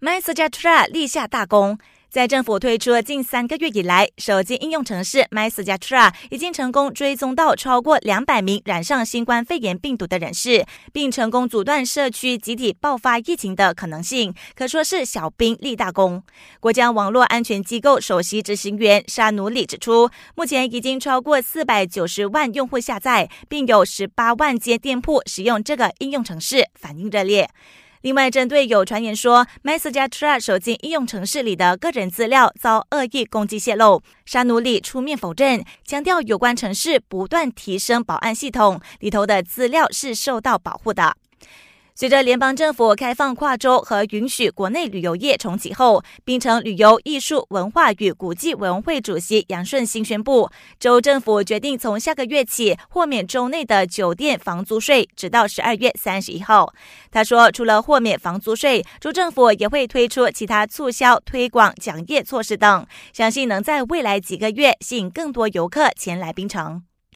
MySajatra 立下大功。在政府推出近三个月以来，手机应用程式 MySajatra 已经成功追踪到超过两百名染上新冠肺炎病毒的人士，并成功阻断社区集体爆发疫情的可能性，可说是小兵立大功。国家网络安全机构首席执行员沙努里指出，目前已经超过四百九十万用户下载，并有十八万间店铺使用这个应用程式，反应热烈。另外，针对有传言说 MySejahtera 手机应用程式里的个人资料遭恶意攻击泄露，沙努里出面否认，强调有关城市不断提升保安系统，里头的资料是受到保护的。随着联邦政府开放跨州和允许国内旅游业重启后，槟城旅游艺术文化与古迹委员会主席杨顺兴宣布，州政府决定从下个月起豁免州内的酒店房租税，直到十二月三十一号。他说，除了豁免房租税，州政府也会推出其他促销、推广、奖业措施等，相信能在未来几个月吸引更多游客前来槟城。